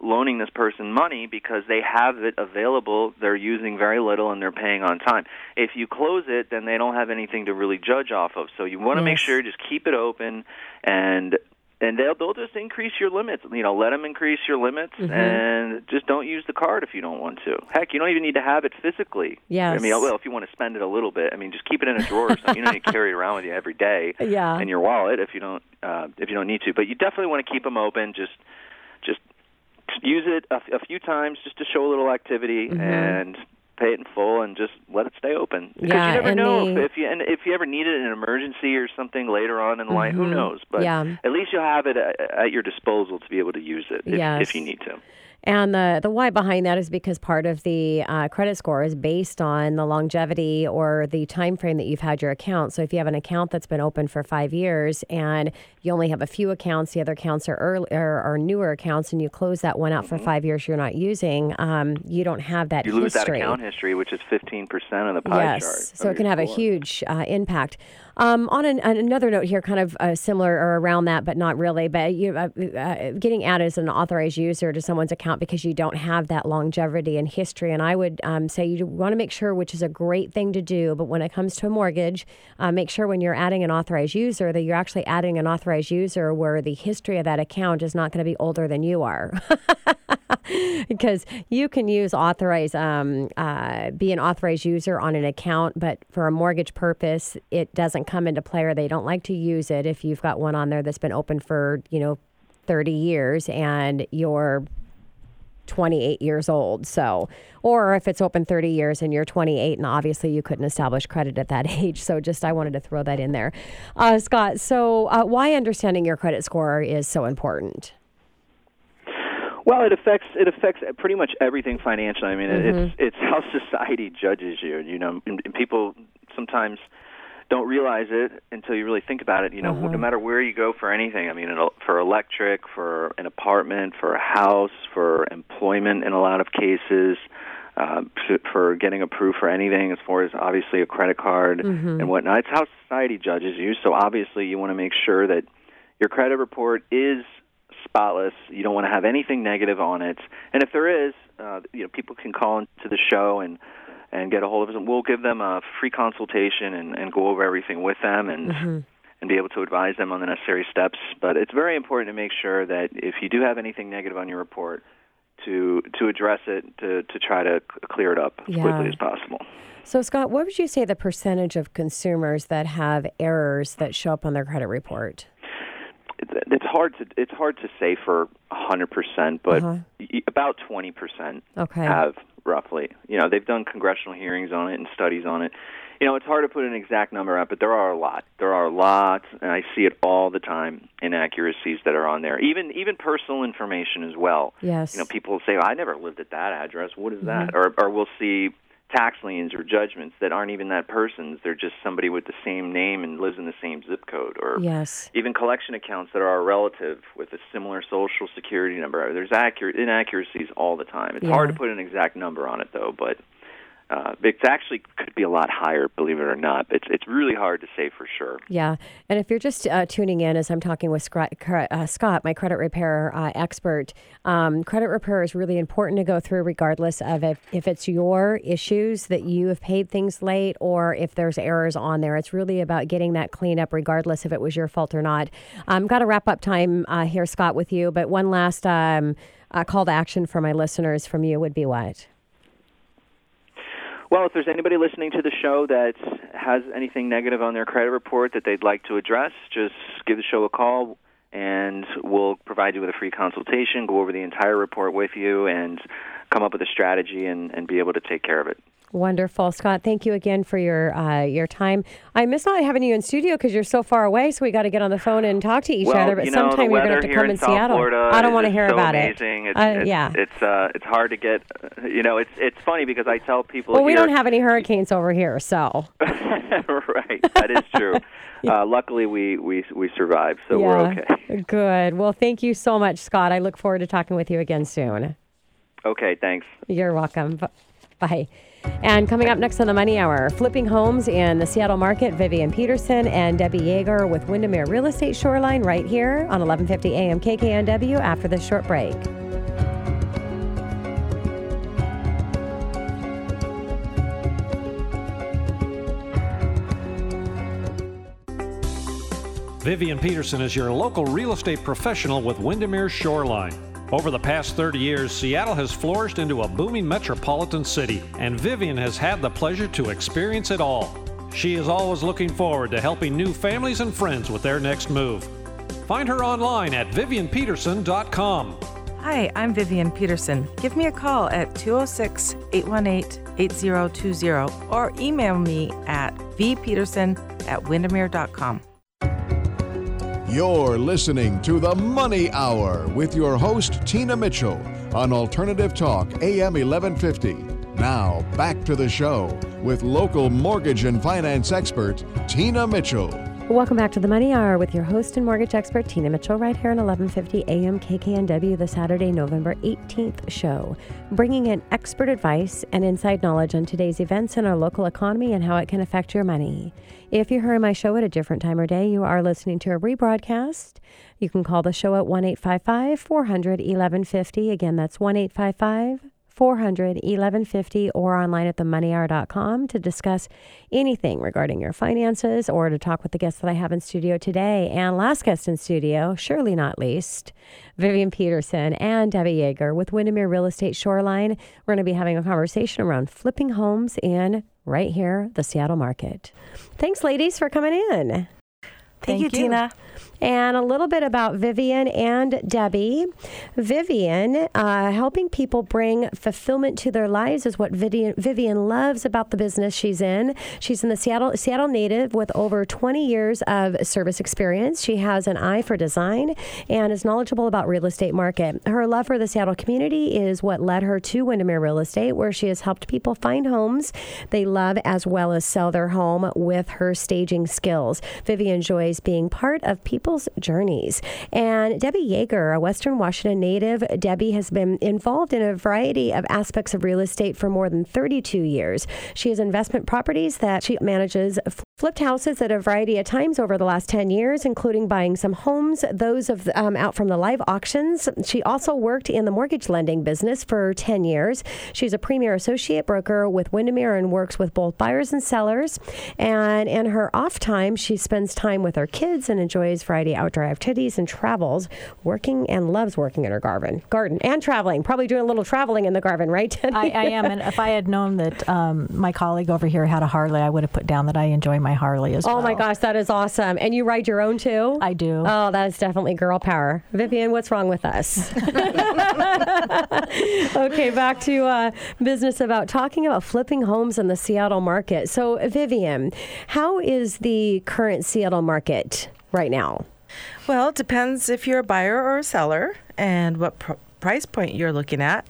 loaning this person money because they have it available. They're using very little and they're paying on time. If you close it, then they don't have anything to really judge off of. So you want to make Yes. sure just keep it open and and they'll they'll just increase your limits. You know, let them increase your limits Mm-hmm. and just don't use the card if you don't want to. Heck, you don't even need to have it physically. Yeah. I mean, well, if you want to spend it a little bit, I mean, just keep it in a drawer. or something. You don't need to carry it around with you every day Yeah. in your wallet if you don't uh, if you don't need to. But you definitely want to keep them open. Just use it a, a few times just to show a little activity Mm-hmm. and pay it in full and just let it stay open because Yeah, you never and know the- if, if you and if you ever need it in an emergency or something later on in life who knows but Mm-hmm. Yeah. at least you'll have it at, at your disposal to be able to use it if, Yes. if you need to And the the why behind that is because part of the uh, credit score is based on the longevity or the time frame that you've had your account. So if you have an account that's been open for five years and you only have a few accounts, the other accounts are early, or, are newer accounts, and you close that one out for five years you're not using, um, you don't have that Mm-hmm. you lose that account history which is 15% of the pie yes, chart so it can have a huge uh, impact. Um, on an, another note here, kind of uh, similar or around that, but not really. But you uh, uh, getting added as an authorized user to someone's account because you don't have that longevity and history. And I would um, say you want to make sure, which is a great thing to do. But when it comes to a mortgage, uh, make sure when you're adding an authorized user that you're actually adding an authorized user where the history of that account is not going to be older than you are. because you can use authorize um, uh, be an authorized user on an account but for a mortgage purpose it doesn't come into play or they don't like to use it if you've got one on there that's been open for you know 30 years and you're 28 years old so or if it's open 30 years and you're 28 and obviously you couldn't establish credit at that age so just i wanted to throw that in there uh, scott so uh, why understanding your credit score is so important Well, it affects it affects pretty much everything financially. I mean, Mm-hmm. it's it's how society judges you. You know, and, people sometimes don't realize it until you really think about it. You know, Uh-huh. no matter where you go for anything. I mean, for electric, for an apartment, for a house, for employment, in a lot of cases. Uh, for getting approved for anything, as far as obviously a credit card Mm-hmm. and whatnot, it's how society judges you. So obviously, you want to make sure that your credit report is spotless. You don't want to have anything negative on it. And if there is, uh, you know, people can call into the show and and get a hold of us, and we'll give them a free consultation and, and go over everything with them and mm-hmm. and be able to advise them on the necessary steps. But it's very important to make sure that if you do have anything negative on your report, to to address it to to try to clear it up as Yeah. quickly as possible. So, Scott, what would you say the percentage of consumers that have errors that show up on their credit report? It- It's hard to it's hard to say for 100%, but Uh-huh. about 20% Okay. have roughly. You know, they've done congressional hearings on it and studies on it. You know, it's hard to put an exact number out, but there are a lot. There are a lot, and I see it all the time. Inaccuracies that are on there, even even personal information as well. Yes. You know, people say, "I never lived at that address. What is that?" Mm-hmm. Or or we'll see tax liens or judgments that aren't even that person's. They're just somebody with the same name and lives in the same zip code. Or Yes. even collection accounts that are a relative with a similar social security number. There's accurate inaccuracies all the time. It's hard to put an exact number on it though, but uh, actually could be a lot higher, believe it or not. It's it's really hard to say for sure. Yeah. And if you're just uh, tuning in as I'm talking with Scott, uh, Scott my credit repair uh, expert, um, credit repair is really important to go through regardless of if, if it's your issues that you have paid things late or if there's errors on there. It's really about getting that cleaned up regardless if it was your fault or not. I'm got to wrap up time uh, here, Scott, with you, but one last um, call to action for my listeners from you would be what? Well, if there's anybody listening to the show that has anything negative on their credit report that they'd like to address, just give the show a call and we'll provide you with a free consultation, go over the entire report with you, and come up with a strategy and, and be able to take care of it. Wonderful, Scott. Thank you again for your uh, your time. I miss not having you in studio because you're so far away. So we got to get on the phone and talk to each well, other. But you know, sometime you're going to have to come in in Seattle. Florida I don't want to hear so about amazing. it. It's, Uh, it's, yeah. it's uh, it's hard to get. You know, it's it's funny because I tell people. well, we here, don't have any hurricanes over here, so right, that is true. uh, luckily, we we we survived, so we're okay. Good. Well, thank you so much, Scott. I look forward to talking with you again soon. Okay, thanks. You're welcome. Bye. And coming up next on the Money Hour, flipping homes in the Seattle market, Vivian Peterson and Debbie Jaeger with Windermere Real Estate Shoreline right here on 1150 AM KKNW after this short break. Vivian Peterson is your local real estate professional with Windermere Shoreline. Over the past 30 years, Seattle has flourished into a booming metropolitan city, and Vivian has had the pleasure to experience it all. She is always looking forward to helping new families and friends with their next move. Find her online at vivianpeterson.com. Hi, I'm Vivian Peterson. Give me a call at 206 818 8020 or email me at vpeterson at windermere.com. You're listening to The Money Hour with your host, Tina Mitchell, on Alternative Talk, AM 1150. Now, back to the show with local mortgage and finance expert, Tina Mitchell. Welcome back to the Money Hour with your host and mortgage expert, Tina Mitchell, right here on 1150 AM KKNW, the Saturday, November 18th show, bringing in expert advice and inside knowledge on today's events in our local economy and how it can affect your money. If you're hearing my show at a different time or day, you are listening to a rebroadcast. You can call the show at 1 855 400 1150. Again, that's 1 855 400 1150 or online at themoneyhour.com to discuss anything regarding your finances or to talk with the guests that I have in studio today. And last guest in studio, surely not least, Vivian Peterson and Debbie Jaeger with Windermere Real Estate Shoreline. We're going to be having a conversation around flipping homes in right here, the Seattle market. Thanks, ladies, for coming in. Thank, you, Tina. And a little bit about Vivian and Debbie. Vivian, uh, helping people bring fulfillment to their lives is what Vivian, Vivian loves about the business she's in. She's in the Seattle Seattle native with over 20 years of service experience. She has an eye for design and is knowledgeable about real estate market. Her love for the Seattle community is what led her to Windermere Real Estate, where she has helped people find homes they love as well as sell their home with her staging skills. Vivian enjoys being part of people's journeys. And Debbie Jaeger, a Western Washington native, Debbie has been involved in a variety of aspects of real estate for more than 32 years. She has investment properties that she manages, flipped houses at a variety of times over the last 10 years, including buying some homes, those of um, out from the live auctions. She also worked in the mortgage lending business for 10 years. She's a premier associate broker with Windermere and works with both buyers and sellers. And in her off time, she spends time with her kids and enjoys variety outdoor activities and travels, working and loves working in her garden, garden and traveling. Probably doing a little traveling in the garden, right? I, I am, and if I had known that um, my colleague over here had a Harley, I would have put down that I enjoy my my Harley as oh well. my gosh, that is awesome. And you ride your own too? I do. Oh, that is definitely girl power. Vivian, what's wrong with us? okay, back to uh, business about talking about flipping homes in the Seattle market. So, Vivian, how is the current Seattle market right now? Well, it depends if you're a buyer or a seller and what pr- price point you're looking at.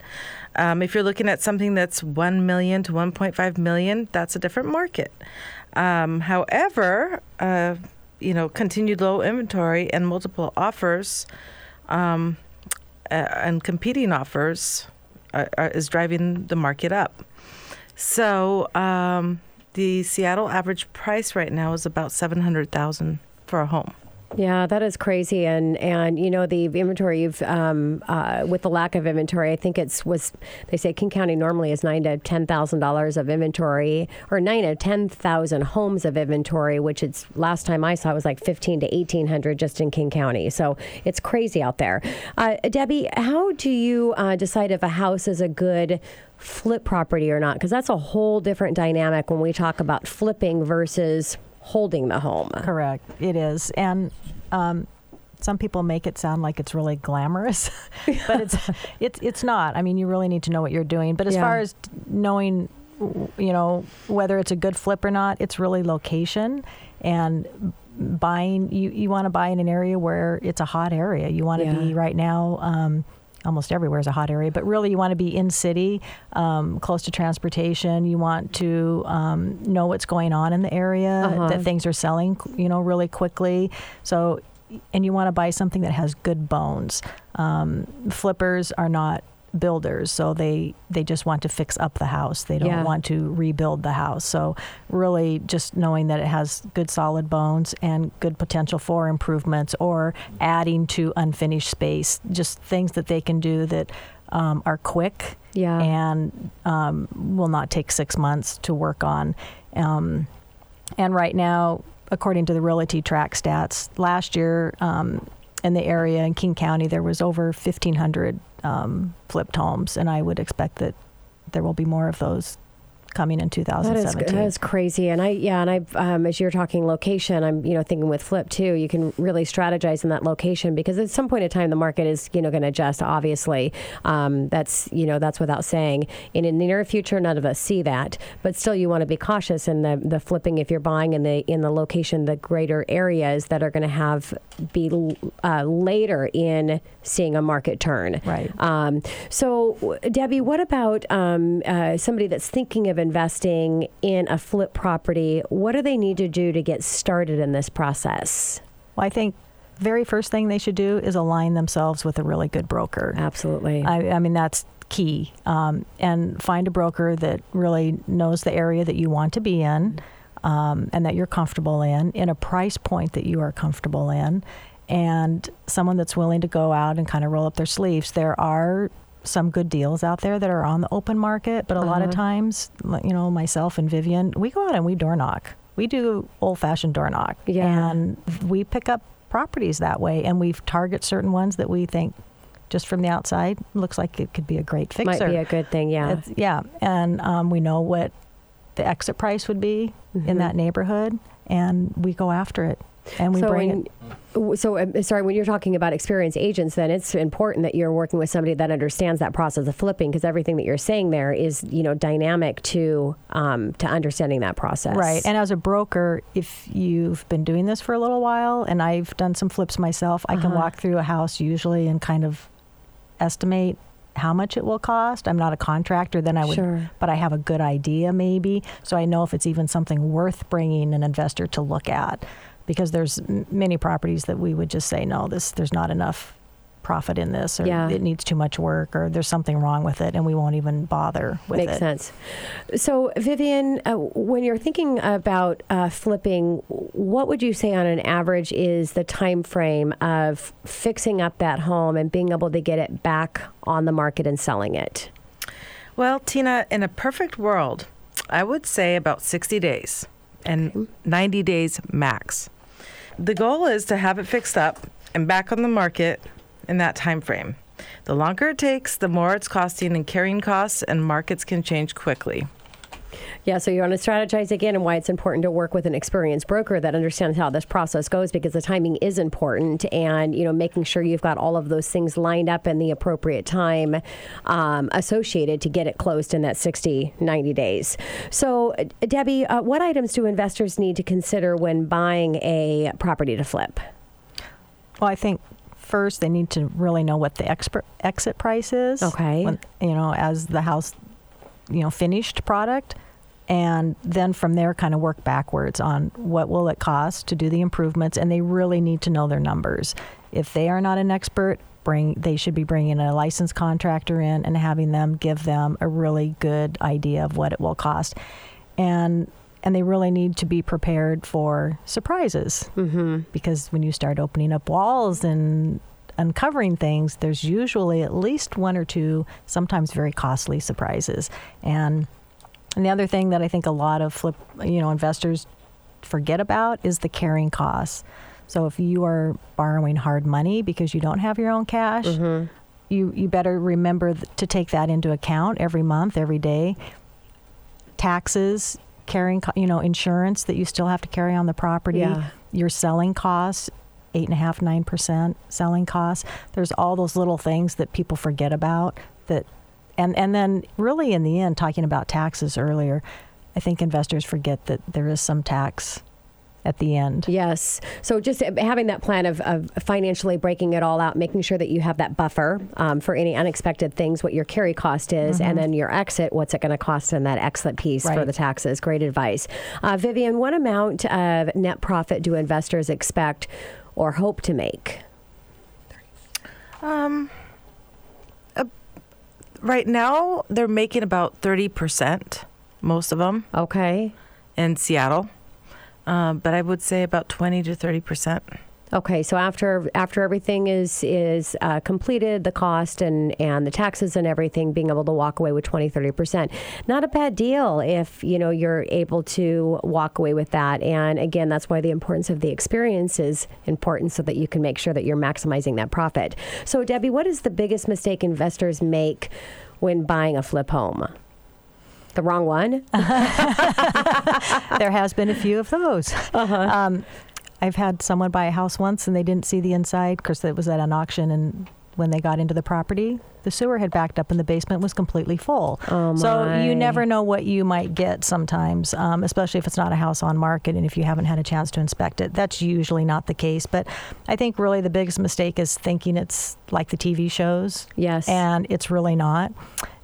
Um, if you're looking at something that's 1 million to 1.5 million, that's a different market. Um, however, uh, you know, continued low inventory and multiple offers um, uh, and competing offers are, are, is driving the market up. So um, the Seattle average price right now is about 700,000 for a home. Yeah, that is crazy, and and you know the inventory you've um, uh, with the lack of inventory, I think it's was they say King County normally is nine to ten thousand dollars of inventory, or nine to ten thousand homes of inventory, which it's last time I saw it was like fifteen to eighteen hundred just in King County. So it's crazy out there. Uh, Debbie, how do you uh, decide if a house is a good flip property or not? Because that's a whole different dynamic when we talk about flipping versus holding the home. Correct. It is. And um, some people make it sound like it's really glamorous, but it's it's it's not. I mean, you really need to know what you're doing. But as Yeah. far as knowing, you know, whether it's a good flip or not, it's really location and buying. You you want to buy in an area where it's a hot area. You want to Yeah. be right now. Um, almost everywhere is a hot area, but really you want to be in city, um, close to transportation. You want to um, know what's going on in the area, Uh-huh. that things are selling, you know, really quickly. So, and you want to buy something that has good bones. Um, flippers are not builders, so they they just want to fix up the house. They don't Yeah. want to rebuild the house. So, really, just knowing that it has good solid bones and good potential for improvements or adding to unfinished space, just things that they can do that um, are quick Yeah. and um, will not take six months to work on. Um, and right now, according to the RealtyTrac stats, last year um, in the area in King County, there was over 1,500 um, flipped homes, and I would expect that there will be more of those coming in That is 2017. that is crazy, and I yeah, and I um, as you're talking location, I'm you know thinking with Flip too. You can really strategize in that location because at some point in time the market is you know going to adjust. Obviously, um, that's you know that's without saying. And in the near future, none of us see that, but still you want to be cautious in the the flipping if you're buying in the in the location, the greater areas that are going to have be uh, later in seeing a market turn. Right. Um, so, Debbie, what about um, uh, somebody that's thinking of investing in a flip property? What do they need to do to get started in this process? Well, I think very first thing they should do is align themselves with a really good broker. Absolutely. I, I mean, that's key. Um, and find a broker that really knows the area that you want to be in um, and that you're comfortable in, in a price point that you are comfortable in, and someone that's willing to go out and kind of roll up their sleeves. There are some good deals out there that are on the open market, but a lot of Uh-huh. times, you know, myself and Vivian, we go out and we door knock. We do old fashioned door knock. Yeah. And we pick up properties that way and we target certain ones that we think just from the outside looks like it could be a great fixer. Might be a good thing, yeah. It's- yeah, and um, we know what the exit price would be Mm-hmm. in that neighborhood, and we go after it, and we so, bring when, it. so uh, sorry, when you're talking about experienced agents, then it's important that you're working with somebody that understands that process of flipping, because everything that you're saying there is, you know, dynamic to um, to understanding that process. Right, and as a broker, if you've been doing this for a little while, and I've done some flips myself, I can Uh-huh. walk through a house usually and kind of estimate how much it will cost. I'm not a contractor, then I would, Sure. but I have a good idea maybe, so I know if it's even something worth bringing an investor to look at, because there's m- many properties that we would just say no, this there's not enough profit in this, or Yeah. it needs too much work, or there's something wrong with it, and we won't even bother with Makes it. sense. So, Vivian, uh, when you're thinking about uh, flipping, what would you say on an average is the time frame of fixing up that home and being able to get it back on the market and selling it? Well, Tina, in a perfect world, I would say about 60 days and 90 days max. The goal is to have it fixed up and back on the market in that time frame. The longer it takes, the more it's costing in carrying costs, and markets can change quickly. Yeah, so you want to strategize again and why it's important to work with an experienced broker that understands how this process goes because the timing is important and, you know, making sure you've got all of those things lined up in the appropriate time um, associated to get it closed in that 60, 90 days. So, uh, Debbie, uh, what items do investors need to consider when buying a property to flip? Well, I think first they need to really know what the exper- exit price is. Okay. When, you know, as the house, you know, finished product. And then from there, kind of work backwards on what will it cost to do the improvements, and they really need to know their numbers. If they are not an expert, bring they should be bringing a licensed contractor in and having them give them a really good idea of what it will cost, and and they really need to be prepared for surprises mm-hmm. because when you start opening up walls and uncovering things, there's usually at least one or two, sometimes very costly surprises. And and the other thing that I think a lot of flip, you know, investors forget about is the carrying costs. So if you are borrowing hard money because you don't have your own cash, mm-hmm. you you better remember th- to take that into account every month, every day. Taxes, carrying, you know, insurance that you still have to carry on the property, Yeah. your selling costs, eight and a half, nine percent selling costs. There's all those little things that people forget about that, and and then really in the end, talking about taxes earlier, I think investors forget that there is some tax at the end. Yes. So just having that plan of, of financially breaking it all out, making sure that you have that buffer um, for any unexpected things, what your carry cost is, and then your exit, what's it going to cost in that exit piece for the taxes. Great advice. Uh, Vivian, what amount of net profit do investors expect or hope to make? Um, right now, they're making about 30%, most of them Okay. in Seattle. Uh, but I would say about 20 to 30%. Okay, so after after everything is is uh, completed, the cost and and the taxes and everything, being able to walk away with 20, 30 percent, not a bad deal if you know you're able to walk away with that. And again, that's why the importance of the experience is important, so that you can make sure that you're maximizing that profit. So, Debbie, what is the biggest mistake investors make when buying a flip home? The wrong one. there has been a few of those. Uh-huh. Um, I've had someone buy a house once and they didn't see the inside because it was at an auction and when they got into the property, the sewer had backed up and the basement was completely full. Oh, so you never know what you might get sometimes, um, especially if it's not a house on market and if you haven't had a chance to inspect it. That's usually not the case. But I think really the biggest mistake is thinking it's like the TV shows. Yes. And it's really not.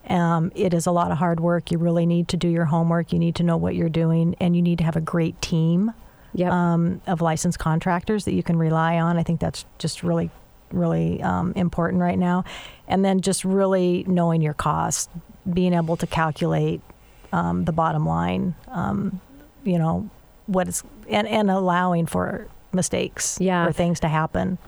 Um, it is a lot of hard work. You really need to do your homework. You need to know what you're doing, and you need to have a great team Yep. um, of licensed contractors that you can rely on. I think that's just really, really um, important right now. And then just really knowing your costs, being able to calculate um, the bottom line, um, you know, what is, and, and allowing for mistakes Yeah. or things to happen.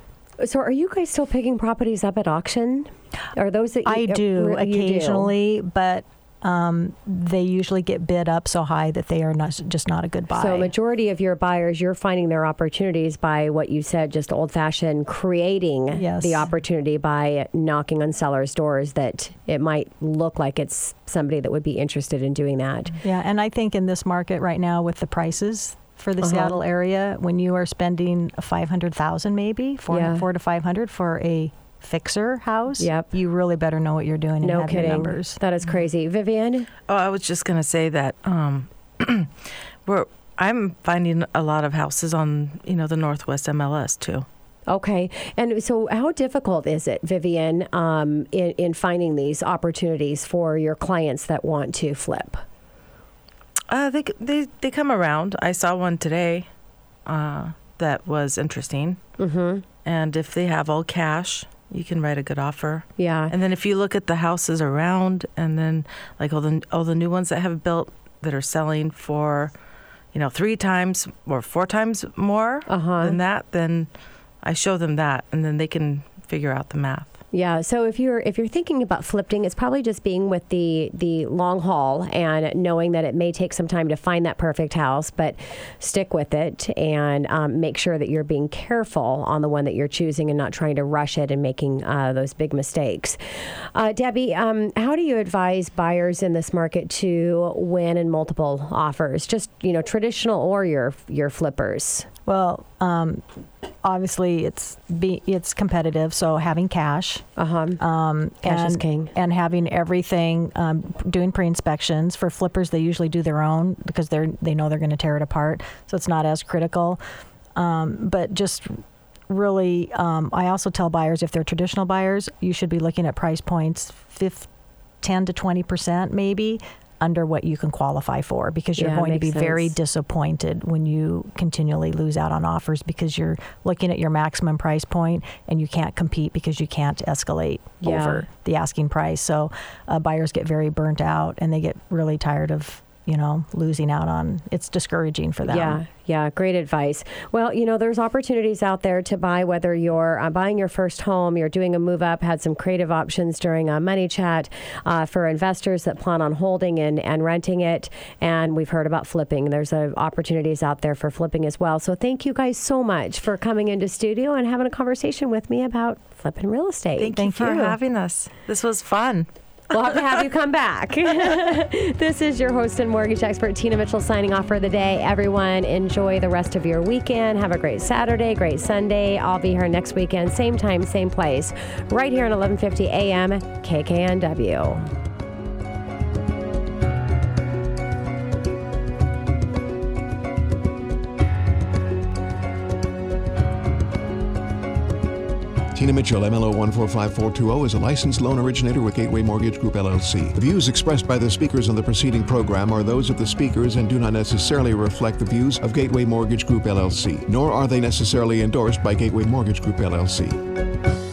so, are you guys still picking properties up at auction? Are those that you, I do uh, you do? occasionally, but um, they usually get bid up so high that they are not just not a good buy. So, majority of your buyers, you're finding their opportunities by what you said, just old fashioned creating Yes. the opportunity by knocking on sellers' doors that it might look like it's somebody that would be interested in doing that. Yeah, and I think in this market right now with the prices for the Uh-huh. Seattle area, when you are spending five hundred thousand maybe four Yeah. four to five hundred for a fixer house, Yep. you really better know what you're doing and No have your kidding. numbers. That is crazy. Vivian? Oh, I was just going to say that um, we're, I'm finding a lot of houses on, you know, the Northwest MLS too. Okay. And so, how difficult is it, Vivian, um, in, in finding these opportunities for your clients that want to flip? Uh, they, they, they come around. I saw one today uh, that was interesting. Mm-hmm. And if they have all cash, you can write a good offer. Yeah. And then if you look at the houses around, and then like all the all the new ones that have built that are selling for, you know, three times or four times more Uh-huh. than that, then I show them that, and then they can figure out the math. Yeah. So if you're if you're thinking about flipping, it's probably just being with the the long haul and knowing that it may take some time to find that perfect house, but stick with it and um, make sure that you're being careful on the one that you're choosing and not trying to rush it and making uh, those big mistakes. Uh, Debbie, um, how do you advise buyers in this market to win in multiple offers? Just you know, traditional or your your flippers. Well, um, obviously it's be, it's competitive, so having cash, Uh-huh. um, Cash and, is king. and having everything, um, doing pre-inspections for flippers. They usually do their own because they're they know they're going to tear it apart, so it's not as critical. Um, but just really, um, I also tell buyers if they're traditional buyers, you should be looking at price points, fif- 10 to 20 percent maybe under what you can qualify for because you're Yeah, going to be makes very disappointed when you continually lose out on offers because you're looking at your maximum price point and you can't compete because you can't escalate Yeah. over the asking price. So uh, buyers get very burnt out and they get really tired of you know losing out on. It's discouraging for them. Yeah, yeah, great advice. Well, you know, there's opportunities out there to buy, whether you're uh, buying your first home, you're doing a move up, had some creative options during a money chat uh, for investors that plan on holding and, and renting it. And we've heard about flipping. There's uh, opportunities out there for flipping as well. So thank you guys so much for coming into studio and having a conversation with me about flipping real estate. Thank, Thank you for you. having us. This was fun. We'll have to have you come back. this is your host and mortgage expert, Tina Mitchell, signing off for the day. Everyone, enjoy the rest of your weekend. Have a great Saturday, great Sunday. I'll be here next weekend, same time, same place, right here at 11:50 a.m. KKNW. Tina Mitchell, MLO 145420, is a licensed loan originator with Gateway Mortgage Group LLC. The views expressed by the speakers on the preceding program are those of the speakers and do not necessarily reflect the views of Gateway Mortgage Group LLC, nor are they necessarily endorsed by Gateway Mortgage Group LLC.